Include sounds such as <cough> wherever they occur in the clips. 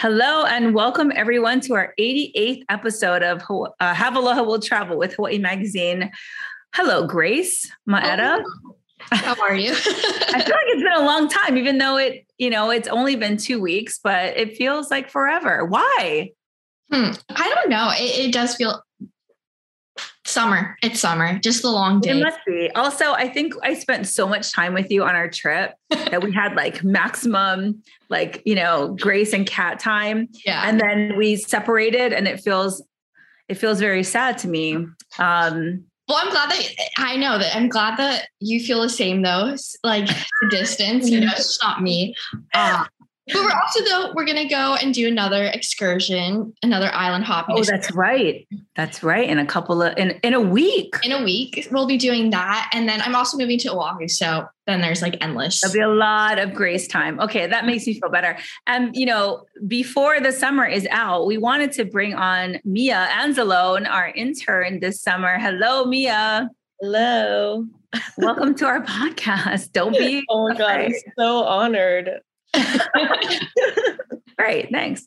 Hello and welcome everyone to our 88th episode of uh, Have Aloha Will Travel with Hawaii Magazine. Hello, Grace Maeda. Oh, how are you? <laughs> I feel like it's been a long time, even though it, you know, it's only been two weeks, but it feels like forever. Why? Hmm. I don't know. It, it does feel Summer. It's summer. Just the long day. It must be. Also, I think I spent so much time with you on our trip that we had like maximum, like, you know, Grace and Cat time. <laughs> Yeah. And then we separated and it feels it feels very sad to me. Um well, I'm glad that I know that I'm glad that you feel the same though. Like the distance, you know, it's not me. <laughs> Uh, but we're also though we're gonna go and do another excursion, another island hopping. Oh, that's right. That's right. In a couple of in in a week. In a week, we'll be doing that, and then I'm also moving to Oahu. So then there's like endless. There'll be a lot of grace time. Okay, that makes me feel better. And you know, before the summer is out, we wanted to bring on Mia Anzalone, our intern this summer. Hello, Mia. Hello. Welcome to our podcast. Don't be. <laughs> oh my god, I'm so honored. Great, thanks.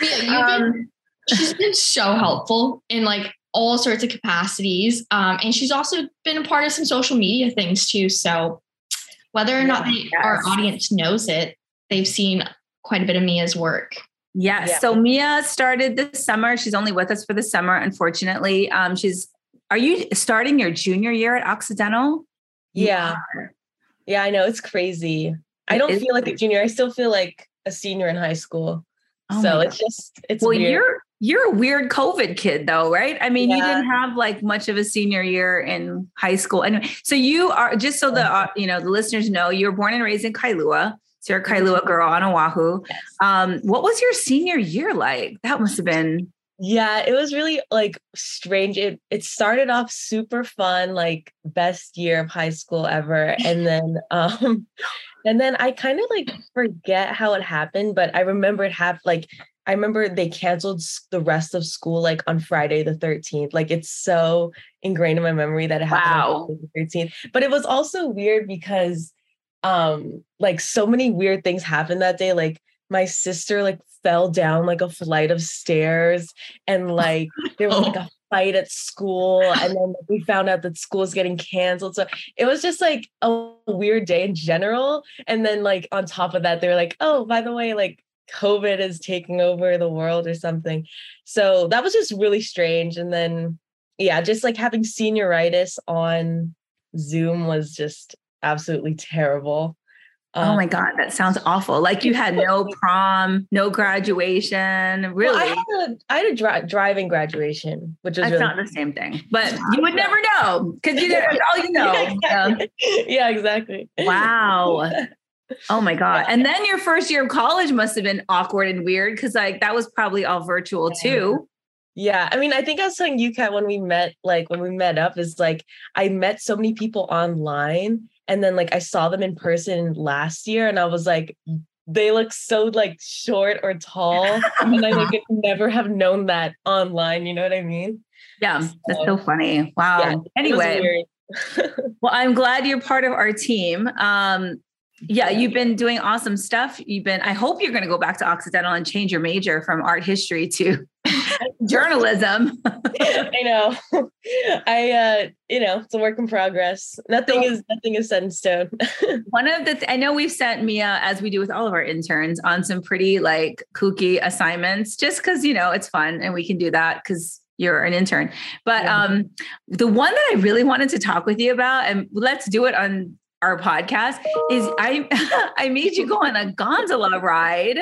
Yeah, um, been, she's been so helpful in like all sorts of capacities. Um, and she's also been a part of some social media things too. So whether or not they, yes. our audience knows it, they've seen quite a bit of Mia's work. Yes. Yeah. So Mia started this summer. She's only with us for the summer, unfortunately. Um, she's are you starting your junior year at Occidental? Yeah. Yeah, I know. It's crazy. I don't feel like a junior. I still feel like a senior in high school. Oh so it's just it's well, weird. you're you're a weird COVID kid though, right? I mean, yeah. you didn't have like much of a senior year in high school. Anyway, so you are just so the uh, you know the listeners know you were born and raised in Kailua. So you're a Kailua mm-hmm. girl on Oahu. Yes. Um, what was your senior year like? That must have been yeah, it was really like strange. It it started off super fun, like best year of high school ever. And <laughs> then um and then I kind of like forget how it happened, but I remember it happened like I remember they canceled the rest of school like on Friday the 13th. Like it's so ingrained in my memory that it happened wow. on the 13th. But it was also weird because um like so many weird things happened that day. Like my sister like fell down like a flight of stairs and like there was like <laughs> a fight at school and then <sighs> we found out that school is getting canceled. So it was just like a weird day in general. And then like on top of that they were like oh by the way like covid is taking over the world or something. So that was just really strange. And then yeah just like having senioritis on zoom was just absolutely terrible um, oh my God, that sounds awful. Like you had no <laughs> prom, no graduation. Really? Well, I had a, I had a dri- driving graduation, which is really- not the same thing, <laughs> but you would never know because you that's all you know. yeah, exactly. yeah, exactly. Wow. <laughs> Oh my God. And then your first year of college must have been awkward and weird because like that was probably all virtual too. Yeah. I mean, I think I was telling you, Kat, when we met, like when we met up, is like I met so many people online and then like I saw them in person last year and I was like, they look so like short or tall. and I like <laughs> never have known that online. You know what I mean? Yeah, so, that's so funny. Wow. Yeah, anyway. <laughs> well, I'm glad you're part of our team. Um, yeah, you've been doing awesome stuff. You've been, I hope you're going to go back to Occidental and change your major from art history to <laughs> journalism. <laughs> I know. I, uh, you know, it's a work in progress. Nothing so, is, nothing is set in stone. <laughs> one of the, th- I know we've sent Mia, as we do with all of our interns, on some pretty like kooky assignments, just because, you know, it's fun and we can do that because you're an intern. But yeah. um, the one that I really wanted to talk with you about, and let's do it on our podcast is I I made you go on a gondola ride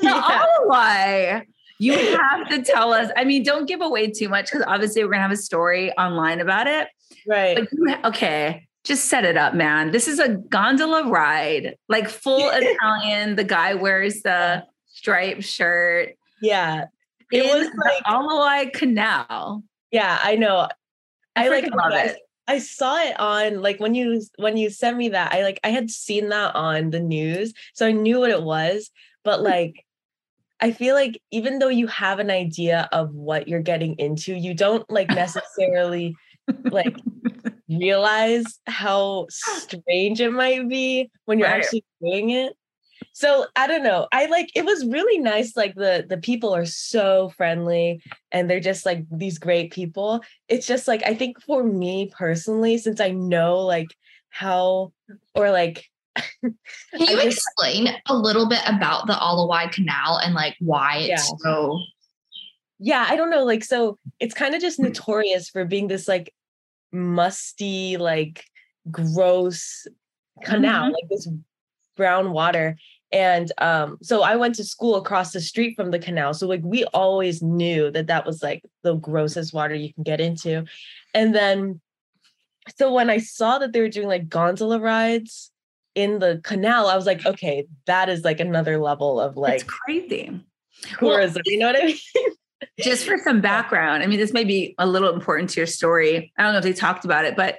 yeah. why You have to tell us. I mean, don't give away too much because obviously we're gonna have a story online about it. Right. But you, okay, just set it up, man. This is a gondola ride, like full <laughs> Italian. The guy wears the striped shirt. Yeah. It was like Ala Canal. Yeah, I know. I, I like love it. I saw it on like when you when you sent me that I like I had seen that on the news so I knew what it was but like I feel like even though you have an idea of what you're getting into you don't like necessarily like <laughs> realize how strange it might be when you're right. actually doing it so I don't know. I like it was really nice. Like the the people are so friendly and they're just like these great people. It's just like I think for me personally, since I know like how or like <laughs> Can you just, explain a little bit about the Alawai Canal and like why it's yeah. so yeah, I don't know. Like, so it's kind of just notorious for being this like musty, like gross canal, mm-hmm. like this brown water. And um, so I went to school across the street from the canal. So like we always knew that that was like the grossest water you can get into. And then, so when I saw that they were doing like gondola rides in the canal, I was like, okay, that is like another level of like it's crazy tourism. Well, you know what I mean? <laughs> just for some background, I mean, this may be a little important to your story. I don't know if they talked about it, but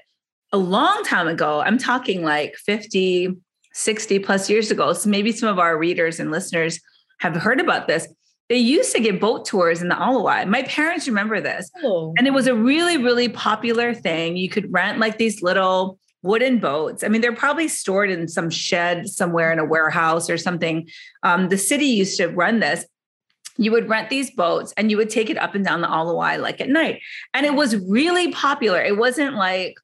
a long time ago, I'm talking like 50, 60 plus years ago. So maybe some of our readers and listeners have heard about this. They used to get boat tours in the Alawai. My parents remember this. Oh. And it was a really, really popular thing. You could rent like these little wooden boats. I mean, they're probably stored in some shed somewhere in a warehouse or something. Um, the city used to run this. You would rent these boats and you would take it up and down the Alawai like at night. And it was really popular. It wasn't like,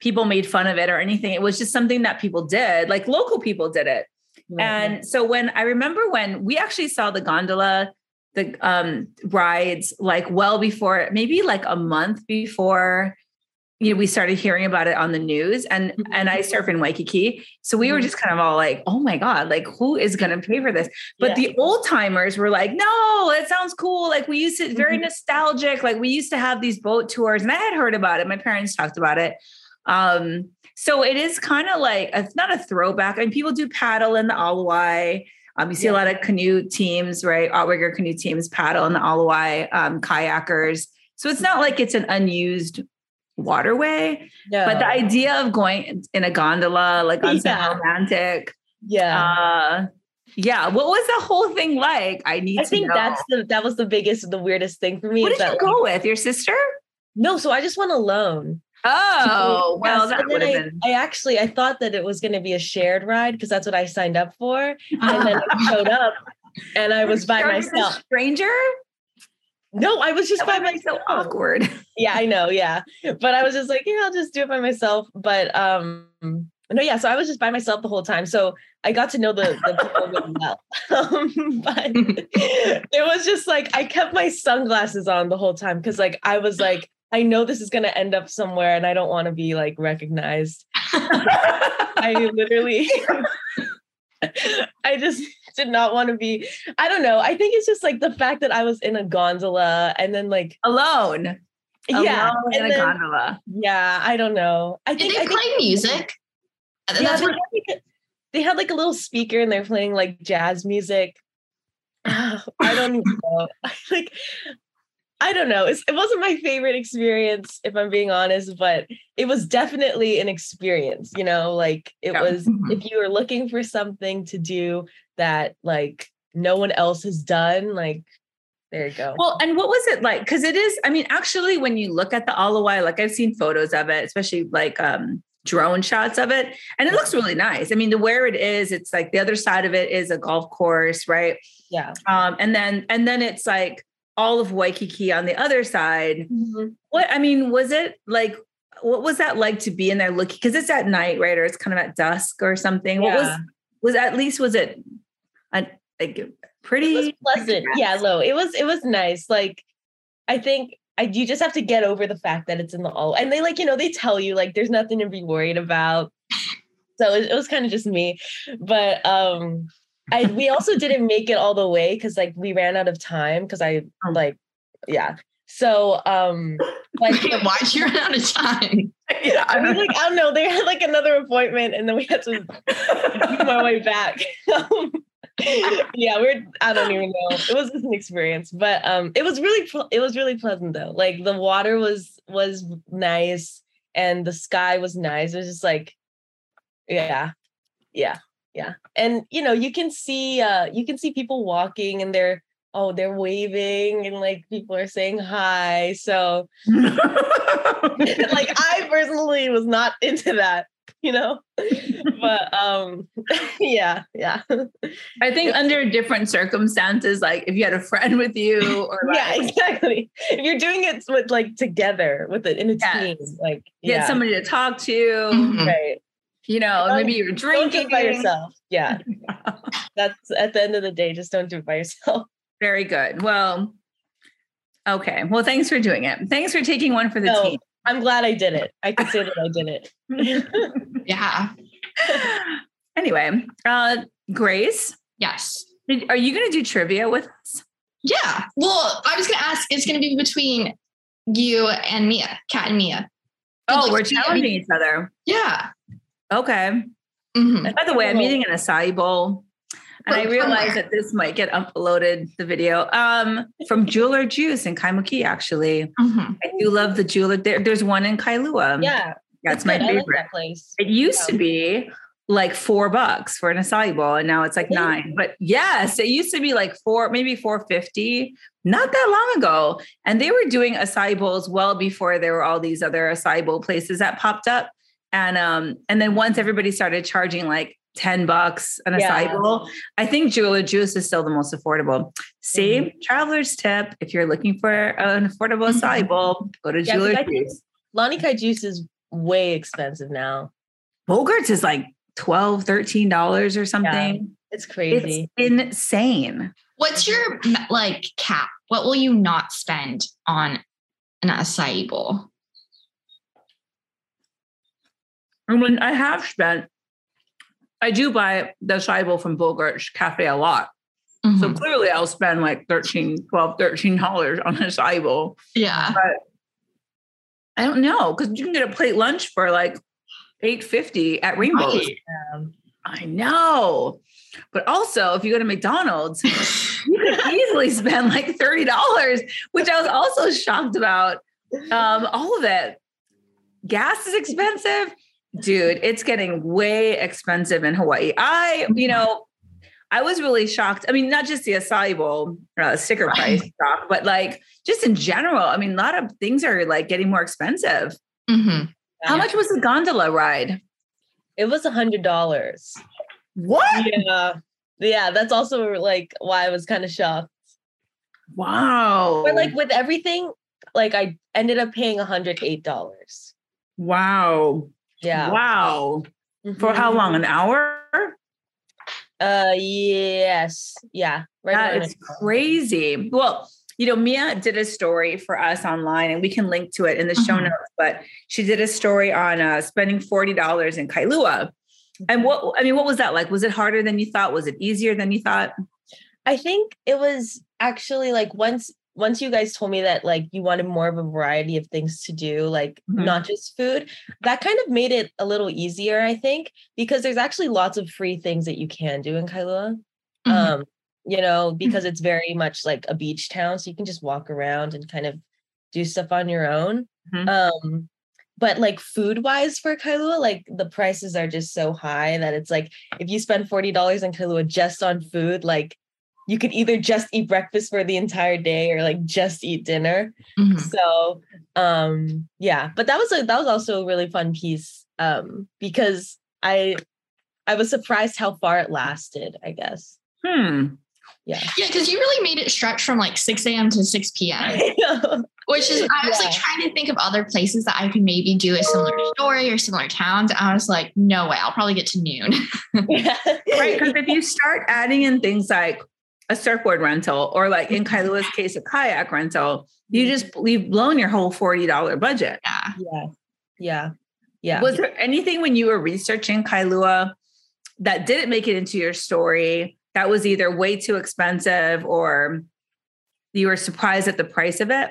people made fun of it or anything. It was just something that people did, like local people did it. Mm-hmm. And so when I remember when we actually saw the gondola, the um, rides, like well before, maybe like a month before you know, we started hearing about it on the news and mm-hmm. and I surf in Waikiki. So we were mm-hmm. just kind of all like, oh my God, like who is gonna pay for this? But yeah. the old timers were like, no, it sounds cool. Like we used to very mm-hmm. nostalgic. Like we used to have these boat tours, and I had heard about it. My parents talked about it. Um, so it is kind of like it's not a throwback. I mean, people do paddle in the Alawai. Um, you see yeah. a lot of canoe teams, right? Outrigger canoe teams paddle in the Alawai, um, kayakers. So it's not like it's an unused waterway. No. But the idea of going in a gondola, like on yeah. romantic. Yeah. Uh, yeah. What was the whole thing like? I need I think know. that's the that was the biggest, the weirdest thing for me. What did that, you go with? Your sister? No, so I just went alone. Oh, well, that would have I, been. I actually I thought that it was going to be a shared ride because that's what I signed up for, and then I <laughs> showed up, and I was by myself. stranger? No, I was just that by myself. So awkward. Yeah, I know. Yeah, but I was just like, yeah, I'll just do it by myself. But um, no, yeah. So I was just by myself the whole time. So I got to know the, the people really <laughs> well. Um, but it was just like I kept my sunglasses on the whole time because like I was like I know this is going to end up somewhere and I don't want to be like recognized. <laughs> I literally, <laughs> I just did not want to be, I don't know. I think it's just like the fact that I was in a gondola and then like alone. Yeah. Alone in a then, gondola. Yeah. I don't know. I think did they I play think, music. Yeah, they, had like a, they had like a little speaker and they're playing like jazz music. <sighs> I don't know. <laughs> like I don't know. It wasn't my favorite experience, if I'm being honest, but it was definitely an experience. You know, like it yeah. was, mm-hmm. if you were looking for something to do that like no one else has done, like there you go. Well, and what was it like? Because it is, I mean, actually, when you look at the Alawai, like I've seen photos of it, especially like um, drone shots of it, and it looks really nice. I mean, the where it is, it's like the other side of it is a golf course, right? Yeah. Um, and then and then it's like all of Waikiki on the other side. Mm-hmm. What I mean, was it like what was that like to be in there looking because it's at night, right? Or it's kind of at dusk or something. Yeah. What was was at least was it a, like pretty it was pleasant. Yeah, low. It was it was nice. Like I think I, you just have to get over the fact that it's in the all and they like, you know, they tell you like there's nothing to be worried about. So it, it was kind of just me. But um I we also didn't make it all the way because like we ran out of time because I oh. like yeah. So um like <laughs> why'd you run out of time? <laughs> Yeah, I mean like I don't know, they had like another appointment and then we had to keep my way back. <laughs> yeah, we're I don't even know. It was just an experience, but um it was really it was really pleasant though. Like the water was was nice and the sky was nice. It was just like yeah. Yeah yeah and you know you can see uh you can see people walking and they're oh they're waving and like people are saying hi so <laughs> like <laughs> i personally was not <laughs> into that you know. but um, yeah, yeah. I think under different circumstances, like if you had a friend with you, or like, yeah, exactly. If you're doing it with like together with it in a Yes. team, like you had somebody to talk to, Mhm. right. You know, Don't- maybe you're Don't do drinking it by yourself. Yeah, <laughs> that's at the end of the day. Just don't do it by yourself. <laughs> Very good. Well, okay. Well, thanks for doing it. Thanks for taking one for the No. team. I'm glad I did it. I could say that I did it. <laughs> Yeah. anyway, uh, Grace, Yes. are you going to do trivia with us? Yeah. Well, I was going to ask, it's going to be between you and Mia, Kat and Mia. Oh, like we're to challenging each other. Yeah. Okay. Mhm. By the way, I'm eating an acai bowl. And I From- from realize that this might get uploaded, the video, um, from Jewel or Juice in Kaimuki, actually. Mhm. I do love the jeweler. There, there's one in Kailua. yeah, That's it's my. I like favorite. that place. It used to be like four bucks for an acai bowl, and now it's like Really? nine. But yes, it used to be like four, maybe four fifty, not that long ago. And they were doing acai bowls well before there were all these other acai bowl places that popped up. And um, and then once everybody started charging like 10 bucks an acai Yeah. bowl, I think Jewel or Juice is still the most affordable. See, Mm-hmm. traveler's tip: if you're looking for an affordable acai bowl, go to Yeah, 'cause Jeweler I Juice. Lanikai juice is way expensive now. Bogart's is like 12 $13 or something. It's crazy. It's insane. What's your like cap? What will you not spend on an acai bowl? I mean, I have spent, I do buy the bowl from Bogart's Cafe a lot. So Mhm. clearly I'll spend like 13 12 $13 on a bowl. yeah. I don't know, because you can get a plate lunch for like 850 at Rainbows. Right. Um, I know. But also, if you go to McDonald's, you can <laughs> easily spend like $30, which I was also shocked about. Um, all of it. Gas is expensive. Dude, it's getting way expensive in Hawaii. I, you know, I was really shocked. I mean, not just the acai bowl uh, sticker Right. price shock, but like just in general. I mean, a lot of things are like getting more expensive. Mhm. How Yeah. much was the gondola ride? it was a hundred dollars. What? Yeah. Yeah, that's also like why I was kind of shocked. Wow. But like with everything, like I ended up paying a hundred eight dollars. wow. Yeah. Wow. For Mhm. how long? An hour? Uh yes. Yeah. Right. That is crazy. Well, you know, Mia did a story for us online and we can link to it in the show Mhm. notes, but she did a story on uh, spending $40 in Kailua. And what, I mean, what was that like? Was it harder than you thought? Was it easier than you thought? I think it was actually like once once you guys told me that like you wanted more of a variety of things to do, like Mhm. not just food, that kind of made it a little easier, I think, because there's actually lots of free things that you can do in Kailua. Mhm. Um, you know, because it's very much like a beach town, so you can just walk around and kind of do stuff on your own. Mhm. Um, but like food wise for Kailua, like the prices are just so high that it's like if you spend forty dollars in Kailua just on food, like you could either just eat breakfast for the entire day or like just eat dinner. Mhm. So um yeah, but that was a that was also a really fun piece um because I I was surprised how far it lasted, I guess. Hmm. Yeah. Yeah, because you really made it stretch from like 6 a.m. to 6 p.m. <laughs> Which is I was like trying to think of other places that I could maybe do a similar story or similar towns. I was like, no way, I'll probably get to noon. yeah. <laughs> <laughs> Right. Because if you start adding in things like a surfboard rental or like in Kailua's case, a kayak rental, you mm-hmm. just, you've blown your whole $40 budget. yeah. Yeah. Yeah. Yeah. Was there anything when you were researching Kailua that didn't make it into your story that was either way too expensive or you were surprised at the price of it?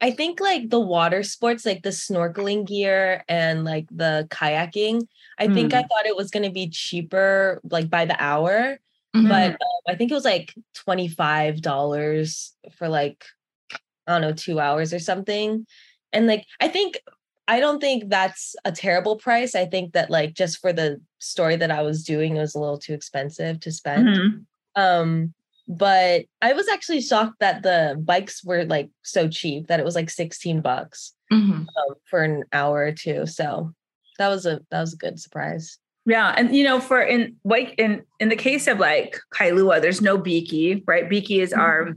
I think like the water sports, like the snorkeling gear and like the kayaking, I think I hmm. thought it was going to be cheaper like by the hour, Mhm. but um, I think it was like $25 for like, I don't know, two hours or something. And like, I think, I don't think that's a terrible price. I think that like just for the story that I was doing, it was a little too expensive to spend. Mhm. Um, but I was actually shocked that the bikes were like so cheap that it was like 16 bucks Mhm. um, for an hour or two. So that was a that was a good surprise. Yeah, and you know, for in like in in the case of like Kailua, there's no Biki, right? Biki is mm-hmm. our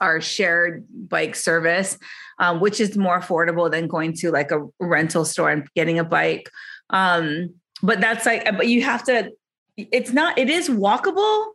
our shared bike service, um, which is more affordable than going to like a rental store and getting a bike. Um, but that's like, but you have to. It's not. It is walkable,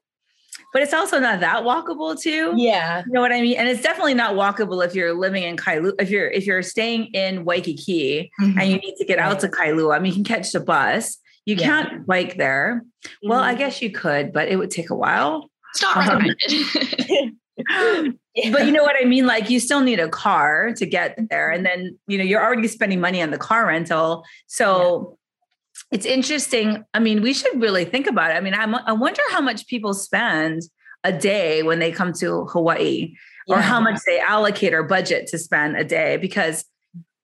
but it's also not that walkable too. Yeah. You know what I mean? And it's definitely not walkable if you're living in Kailua, if you're if you're staying in Waikiki mm-hmm. and you need to get out to Kailua. I mean, you can catch the bus. You yeah. can't bike there. Mm-hmm. Well, I mm-hmm. guess you could, but it would take a while. It's not um, recommended. <laughs> but you know what I mean? Like you still need a car to get there. And then, you know, you're already spending money on the car rental. So it's interesting. I mean, we should really think about it. I mean, I'm, I wonder how much people spend a day when they come to Hawaii yeah. or how much they allocate or budget to spend a day because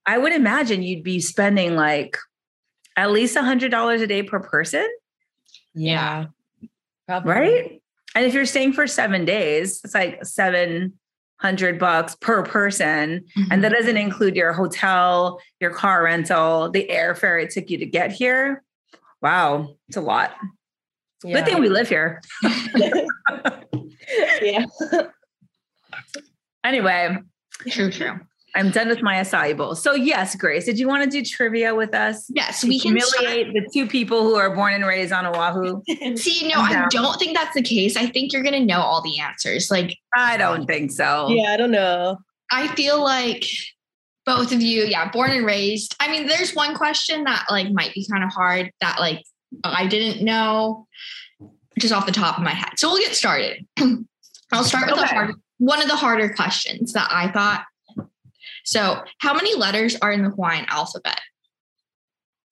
I would imagine you'd be spending like at least a hundred dollars a day per person. Yeah. Probably. Right. And if you're staying for seven days, it's like seven hundred bucks per person. Mm-hmm. And that doesn't include your hotel, your car rental, the airfare it took you to get here. Wow, it's a lot. Yeah. Good thing we live here. <laughs> <laughs> yeah. anyway. True, true. I'm done with my acai bowl. So yes, Grace, did you want to do trivia with us? Yes, we can humiliate the two people who are born and raised on Oahu. <laughs> See, no, I don't think that's the case. I think you're gonna know all the answers. Like, I don't think so. Yeah, I don't know. I feel like both of you, yeah, born and raised. I mean, there's one question that like might be kind of hard that like I didn't know just off the top of my head. So we'll get started. <clears throat> I'll start with okay. hard, one of the harder questions that I thought so, how many letters are in the Hawaiian alphabet?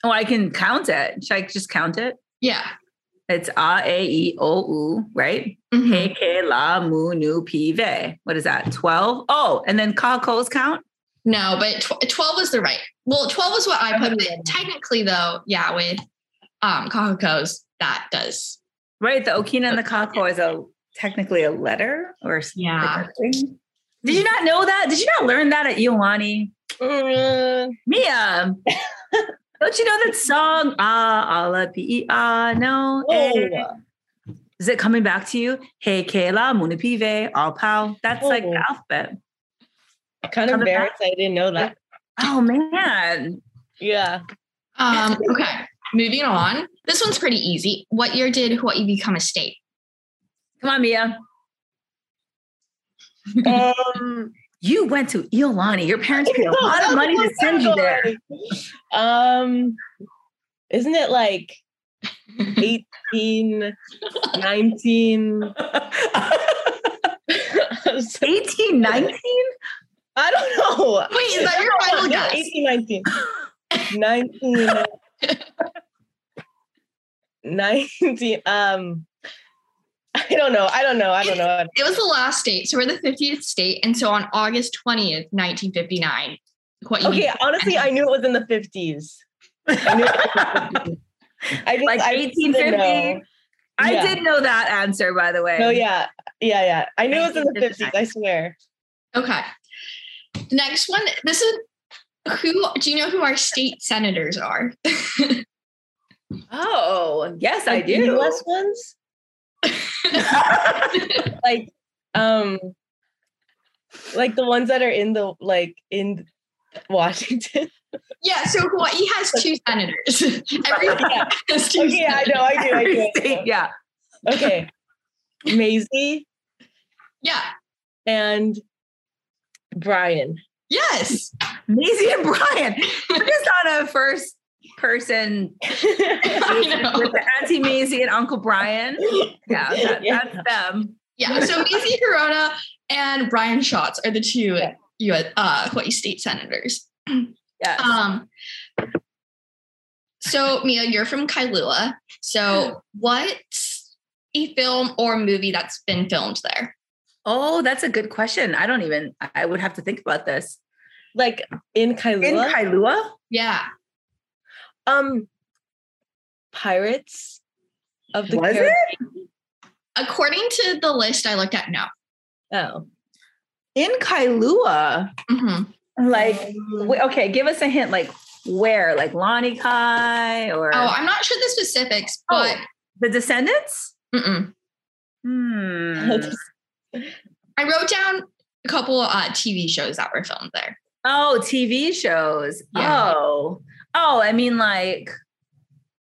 Oh, I can count it. Should I just count it? Yeah. It's A, A, E, O, U, right? Mm-hmm. He, ke, la, mu, nu, pi, ve. What is that? 12? Oh, and then kahakos count? No, but tw- 12 is the right. Well, 12 is what I put. in. technically, though, yeah, with um kahakos, that does. Right. The okina and the kahako is a technically a letter or yeah. Did you not know that? Did you not learn that at Iolani? Mm. Mia, <laughs> don't you know that song? Ah, ala pi ah no. Oh. Is it coming back to you? Hey Kayla, Munapive, all pow. That's oh. like the alphabet. Kind of embarrassed. I didn't know that. Oh man. Yeah. Um, okay. Moving on. This one's pretty easy. What year did Hawaii become a state? Come on, Mia um, you went to Iolani. Your parents paid a <laughs> lot of money to send you there. <laughs> Um, isn't it like 18, 19? <laughs> 18, 19? I don't know. Wait, is that your final guess? 18, 19. 19. 19. Um, <laughs> I don't know. I don't know. I don't know. It was the last state. So we're the 50th state. And so on August 20th, 1959. okay, honestly, I knew it was in the 50s. I knew it I just, like 1850. I yeah. did know that answer, by the way. Oh, yeah. Yeah, yeah. I knew it was in the 50s, I swear. Okay. The next one, this is who do you know who our state senators are? <laughs> oh, yes, like I do. US ones? <laughs> like um like the ones that are in the like in Washington. Yeah, so Hawaii has two senators. Every <laughs> yeah. has two okay, senators. I know, I do, I do. I do. <laughs> yeah. Okay. Mazie. Yeah. And Brian. Yes. Mazie and Brian. We're just on a first person <laughs> with the Auntie Mazie and Uncle Brian. Yeah, that, <laughs> yeah. that's them. Yeah. So Mazie Hirono and Brian Schatz are the two yeah. uh, Hawaii state senators. <clears throat> Yeah. Um, so Mia, you're from Kailua. So <laughs> what's a film or movie that's been filmed there? Oh, that's a good question. I don't even I would have to think about this. Like in Kailua? In Kailua? Yeah. Um, Pirates of the Was Caribbean. It? According to the list I looked at, no. Oh. In Kailua. Mm-hmm. Like, okay, give us a hint. Like, where? Like Lanikai or Oh, I'm not sure the specifics, Oh. but The Descendants? mm-mm. Hmm. I wrote down a couple uh, TV shows that were filmed there. Oh, TV shows. Yeah. Oh. Oh, I mean like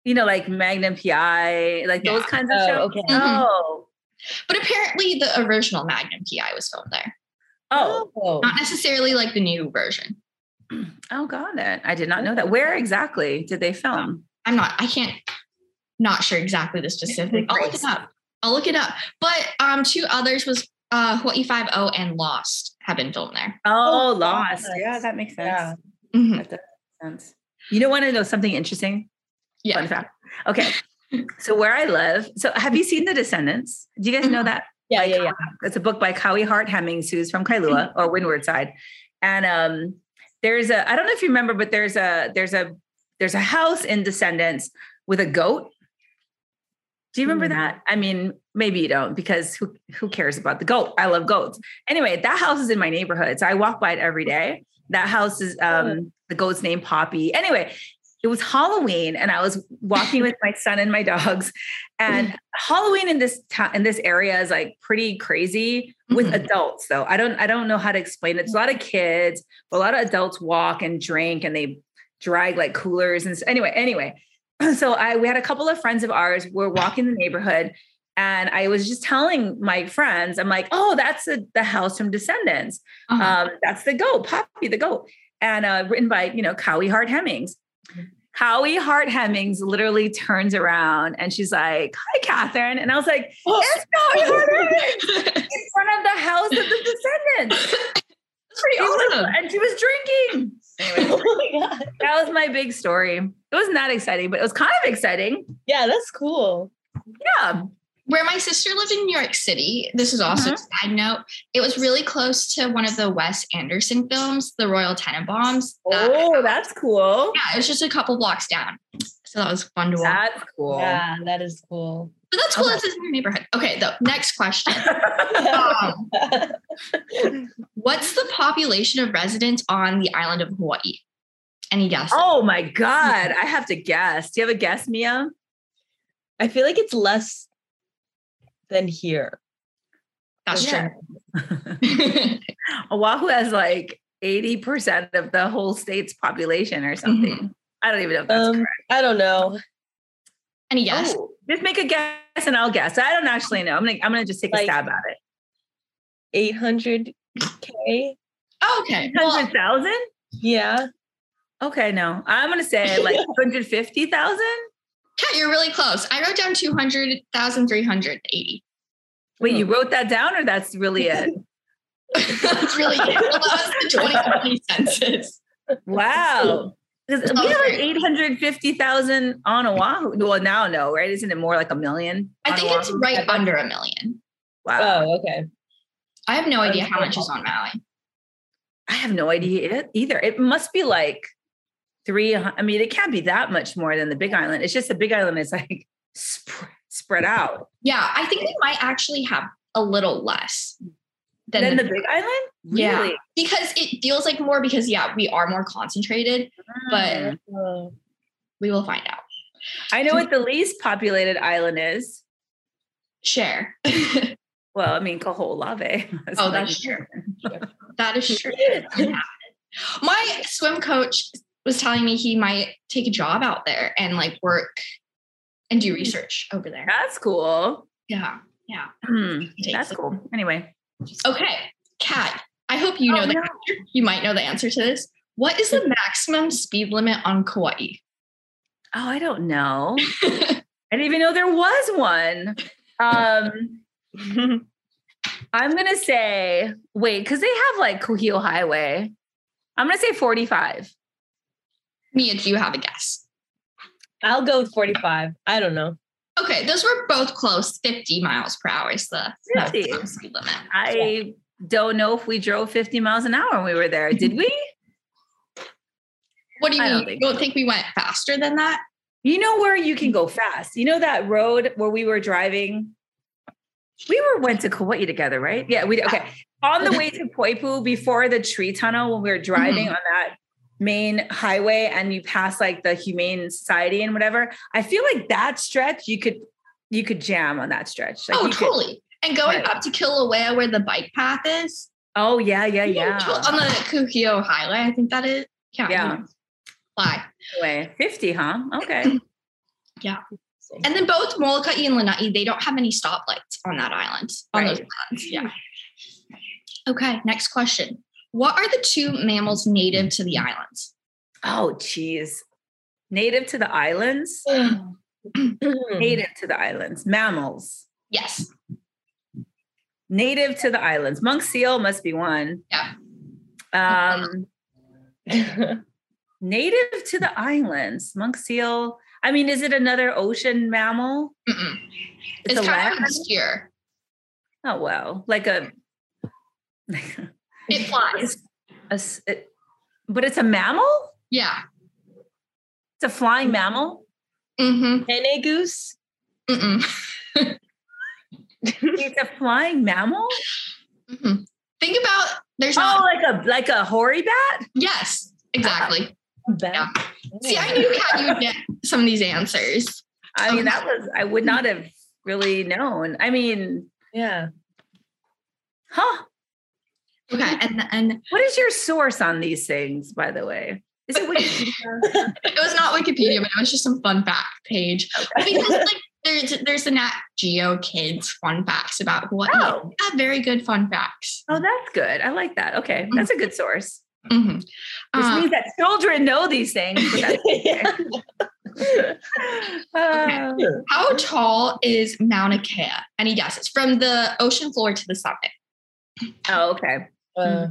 you know, like Magnum PI, like those kinds of Oh, shows. okay. Mhm. Oh. But apparently, the original Magnum PI was filmed there, Oh. Oh. not necessarily like the new version. <clears throat> Oh, got it. I did not know that. Where exactly did they film? I'm not. I can't. Not sure exactly the specific. I'll look it up. I'll look it up. But um, two others was uh Hawaii Five O and Lost have been filmed there. Oh, Oh, Lost. Lost. Yeah, that makes sense. Yeah. Mhm. That does make sense. You don't want to know something interesting? Yeah. Fun fact. Okay. so where I live, so have you seen The Descendants? Do you guys know that? Yeah, yeah, yeah. It's a book by Kaui Hart Hemmings, who's from Kailua or Windward Side. And um, there's a I don't know if you remember, but there's a there's a there's a house in Descendants with a goat. Do you remember Hmm. that? I mean, maybe you don't because who who cares about the goat? I love goats. Anyway, that house is in my neighborhood, so I walk by it every day. That house is um, the goat's name Poppy. Anyway, it was Halloween, and I was walking with my son and my dogs. And <laughs> Halloween in this town in this area is like pretty crazy with Mhm. adults, though. I don't I don't know how to explain it. It's a lot of kids, but a lot of adults walk and drink, and they drag like coolers and s- anyway. Anyway, <clears throat> so I we had a couple of friends of ours. We're walking the neighborhood. And I was just telling my friends, I'm like, oh, that's the, the house from Descendants. Uh-huh. Um, that's the goat, Poppy the goat, and uh, written by you know Kaui Hart Hemmings. Kaui Hart Hemmings literally turns around and she's like, "Hi, Catherine," and I was like, Oh, "It's Kaui Hart <laughs> Hemmings in front of the house of the Descendants." Pretty was- awesome. and she was drinking. Anyway, <laughs> oh my god. <laughs> that was my big story. It wasn't that exciting, but it was kind of exciting. Yeah, that's cool. Yeah. Where my sister lived in New York City, this is also a side note. It was really close to one of the Wes Anderson films, The Royal Tenenbaums. That- Oh, that's cool. yeah, it was just a couple blocks down. So that was fun to watch. That's cool. Yeah, that is cool. But that's cool. Okay. This is in your neighborhood. Okay, the next question. <laughs> Um, what's the population of residents on the island of Hawaii? Any guesses? oh my god, I have to guess. Do you have a guess, Mia? I feel like it's less than here. That's Yeah. true. <laughs> Oahu has like 80% of the whole state's population or something. I don't even know if that's Um, correct. I don't know. Any guess? Oh, just make a guess and I'll guess. I don't actually know. I'm gonna I'm gonna just take a stab at it. 800k. Oh, okay. Well, 100,000? Yeah. Okay, no. I'm gonna say like <laughs> 250,000. Kat, you're really close. I wrote down 200,380. Wait, you hmm. wrote that down or that's really it? <laughs> That's really it. Well, that was the 2020 <laughs> census. Wow. Because we have like Okay. 850,000 on Oahu. Well, now no, right? Isn't it more like a million? I on think it's Oahu? right under a million. Wow. Oh, okay. I have no idea how much is on Maui. I have no idea either. It must be like three. I mean, it can't be that much more than the Big Island. It's just the Big Island is like <laughs> sp- spread out. Yeah, I think we might actually have a little less than, Then the, the Big Island, Yeah. because it feels like more because yeah, we are more concentrated. But- Mm. We will find out. I know what the least populated island is. Share. <laughs> Well, I mean, Kaho'olawe. <laughs> Oh, that's true. that is true. My swim coach was telling me he might take a job out there and like work and do research over there. That's cool. Yeah. Yeah. Hmm, Take That's cool. Anyway, Okay. Kat, I hope you know Oh, the no. answer. You might know the answer to this. What is the maximum speed limit on Kauai? oh, I don't know. <laughs> I didn't even know there was one. Um, <laughs> I'm gonna say wait because they have like Kuhio Highway. I'm gonna say 45. Mia, do you have a guess? I'll go with 45. I don't know. Okay, those were both close. 50 miles per hour is the 50. maximum speed limit. I don't know if we drove 50 miles an hour when we were there. Did we? What do you I don't mean? think You don't think we went faster than that? You know where you can go fast. You know that road where we were driving. We were went to Kauai together, right? Yeah, we okay. <laughs> On the way to Poipu before the tree tunnel when we were mm-hmm. driving on that main highway and you pass like the humane society and whatever i feel like that stretch you could you could jam on that stretch like oh, you could- totally. And going Right. up to Kilauea where the bike path is. oh yeah yeah yeah On the Kuhio Highway, I think that is. Yeah. Yeah. Fly. Anyway, 50 huh okay <clears throat> Yeah. And then both Molokai and Lanai, they don't have any stoplights on that island. On those islands. Yeah. Okay, next question. What are the two mammals native to the islands? oh geez native to the islands <clears throat> native to the islands mammals Yes. native to the islands monk seal must be one Yeah. um <laughs> native to the islands monk seal i mean is it another ocean mammal Mm-mm. it's, It's, a kind of obscure. oh well like a <laughs> It <laughs> flies. It's a s- it- but it's a mammal Yeah. it's a flying mammal Mm-hmm. Nene goose. Mm-mm. <laughs> it's a flying mammal Mm-hmm. Think about there's oh not like a like a hoary bat yes, exactly. Yeah. See, I knew Kat, you would get some of these answers. i mean Okay. that was i would not have really known i mean Yeah. huh Okay, <laughs> and and what is your source on these things by the way is it Wikipedia? <laughs> it was not Wikipedia, but it was just some fun fact page. Because like there's there's the Nat Geo Kids fun facts about what Oh. yeah, very good fun facts. Oh, that's good. I like that. Okay. That's a good source. Mhm. Which Uh, means that children know these things. <laughs> Uh, how tall is Mauna Kea? Any guesses from the ocean floor to the summit? oh, okay. Uh,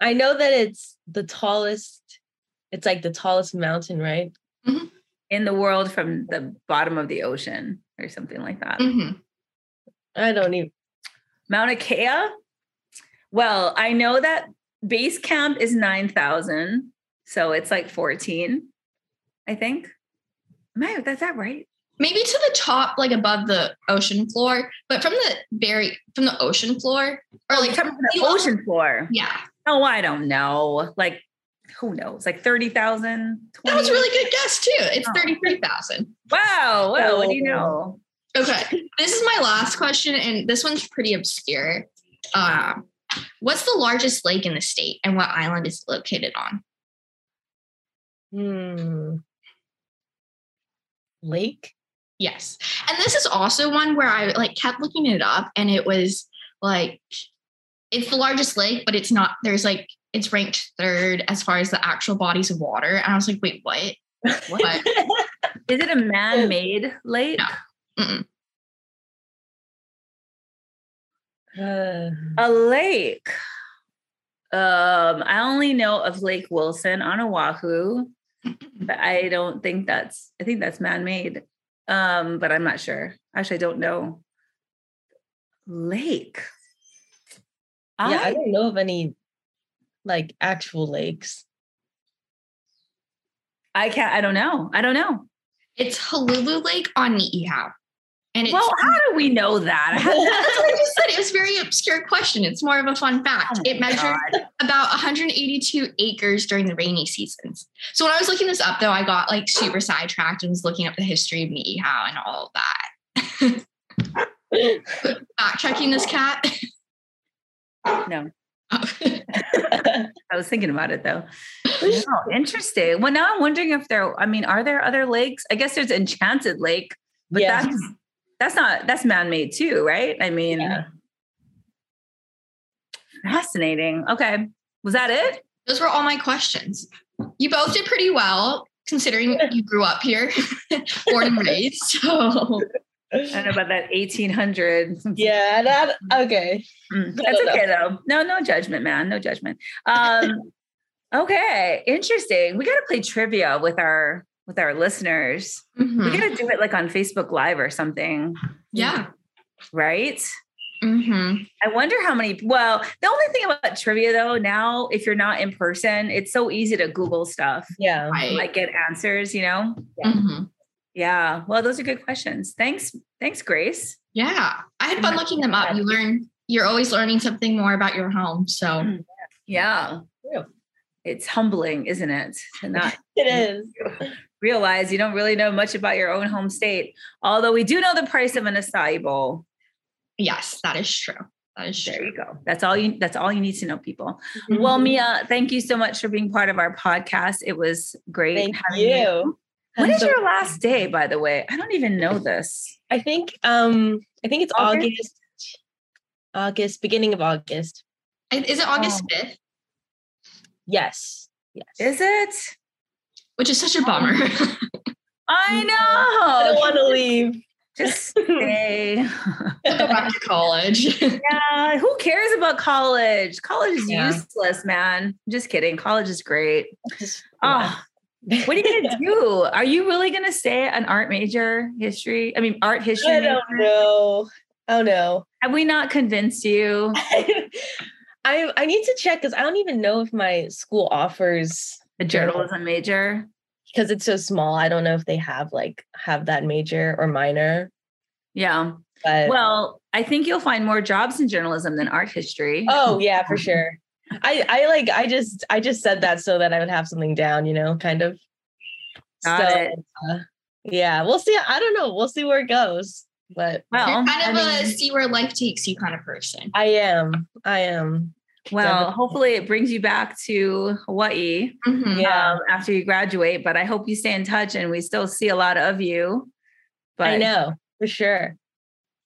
I know that it's the tallest. It's like the tallest mountain, right? In the world from the bottom of the ocean or something like that. Mhm. I don't even. Mauna Kea. Well, I know that base camp is 9,000. So it's like 14, I think. Am I, is that right? Maybe to the top, like above the ocean floor, but from the very from the ocean floor, or like From the level? ocean floor. Yeah, Oh, I don't know. Like, who knows? Like 30,000? that was a really good guess too. It's Oh. thirty three thousand. Wow. Well, what do you know? Okay, this is my last question, and this one's pretty obscure. Um, what's the largest lake in the state, and what island is it located on? Hmm. Lake. Yes, and this is also one where I like kept looking it up, and it was like it's the largest lake, but it's not. There's like it's ranked third as far as the actual bodies of water, and I was like, wait, what? What? <laughs> Is it a man-made lake? No. Mm-mm. Uh, <sighs> A lake. Um, I only know of Lake Wilson on Oahu, but I don't think that's I think that's man-made. Um, but I'm not sure. Actually, I don't know. Lake. yeah, I I, don't know of any like actual lakes. I can't, I don't know. I don't know. It's Halulu Lake on Niihau. And it's Well, how do we know that? <laughs> that's what I just said. It was a very obscure question. It's more of a fun fact. Oh it measured God. about 182 acres during the rainy seasons. So when I was looking this up, though, I got like super sidetracked and was looking up the history of Niihau and all of that. <laughs> Fact checking this cat. No. Oh. <laughs> I was thinking about it though. Interesting. Well, now I'm wondering if there. I mean, are there other lakes? I guess there's Enchanted Lake, but that's that's not that's man-made too, right? I mean, Yeah. fascinating. Okay, was that it? Those were all my questions. You both did pretty well considering you grew up here, <laughs> born and raised. <laughs> So I don't know about that 1800. yeah, that okay. Mm, That's okay though. No, no judgment, man. No judgment. Um, <laughs> okay, interesting. We got to play trivia with our with our listeners. mhm. We got to do it like on Facebook Live or something, yeah. right? hmm I wonder how many. Well, the only thing about trivia though, now if you're not in person, it's so easy to Google stuff, Yeah. Right. like get answers. You know? Mhm. Yeah. Well, those are good questions. Thanks, thanks, Grace. Yeah. I had fun looking them up. You learn, you're always learning something more about your home. So Mm. Yeah. It's humbling, isn't it? To not <laughs> It is. Realize you don't really know much about your own home state. Although we do know the price of an acai bowl. Yes, that is true. That is There true. you go. That's all you that's all you need to know, people. Well, Mia, thank you so much for being part of our podcast. It was great. thank having you. When is So- your last day, by the way? I don't even know this. I think um I think it's August? August. August, beginning of August. Is it August Oh. 5th? Yes. Yes. Is it? Which is such a bummer. Um, <laughs> I know. I don't want to <laughs> leave. Just <laughs> stay. Go back to college. yeah, who cares about college? College is Yeah. useless, man. Just kidding. College is great. Oh, what are you gonna do? Are you really gonna stay an art major, history? I mean, art history. I don't major? know. Oh no. Have we not convinced you? I I need to check because I don't even know if my school offers A journalism major? because it's so small. I don't know if they have like have that major or minor. Yeah. But Well, I think you'll find more jobs in journalism than art history. oh yeah, for sure. I I like I just I just said that so that I would have something down, you know, kind of. Got So, it. uh, yeah, we'll see. I don't know. We'll see where it goes. But Well, You're kind of I a mean- see where life takes you kind of person. I am. I am. Well, definitely. hopefully it brings you back to Hawaii Mhm. Yeah. um, after you graduate. But I hope you stay in touch and we still see a lot of you. But I know for sure.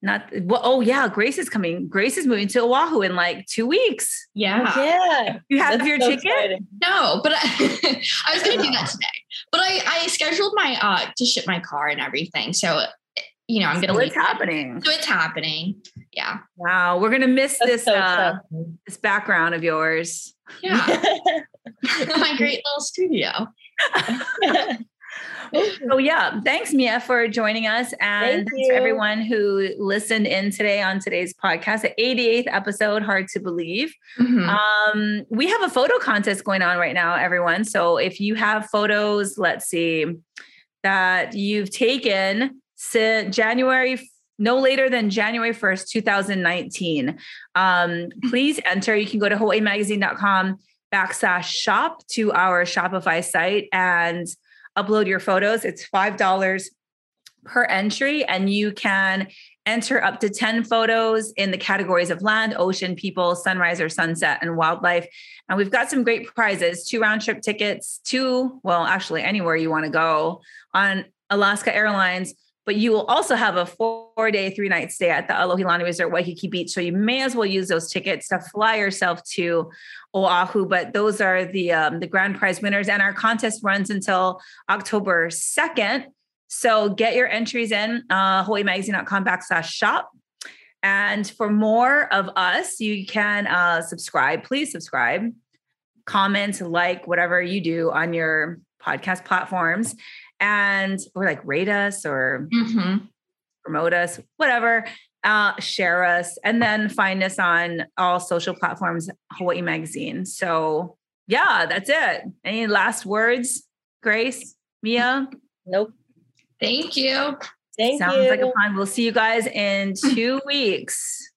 not well, oh yeah, Grace is coming. Grace is moving to Oahu in like two weeks. Yeah. Yeah. You have That's your so ticket? exciting. No, but I, <laughs> I was going to do that today. But I, I scheduled my uh to ship my car and everything. So you know, I'm going to So it's happening. So it's happening. Yeah. Wow, we're gonna miss That's this so uh, this background of yours. Yeah. <laughs> <laughs> my great little studio. <laughs> So yeah, thanks Mia for joining us and Thank thanks to you. everyone who listened in today on today's podcast, the 88th episode, hard to believe. Mhm. Um, we have a photo contest going on right now, everyone. So if you have photos, let's see, that you've taken since January, no later than January 1st, 2019, um, please enter. You can go to hawaiimagazine.com backslash shop to our Shopify site and upload your photos. It's $5 per entry, and you can enter up to 10 photos in the categories of land, ocean, people, sunrise or sunset, and wildlife. And we've got some great prizes two round trip tickets, two, well, actually, anywhere you want to go on Alaska Airlines. But you will also have a four day, three night stay at the Alohilani Resort, Waikiki Beach. So you may as well use those tickets to fly yourself to Oahu. But those are the um, the grand prize winners, and our contest runs until October second. So get your entries in uh, hawaiimagazine.com backslash shop. And for more of us, you can uh, subscribe. Please subscribe, comment, like, whatever you do on your podcast platforms. And or like rate us or Mhm. promote us, whatever. Uh, share us, and then find us on all social platforms, Hawaii Magazine. So yeah, that's it. Any last words, Grace, Mia? nope. Thank you. Thank Sounds you. like a plan. We'll see you guys in two weeks.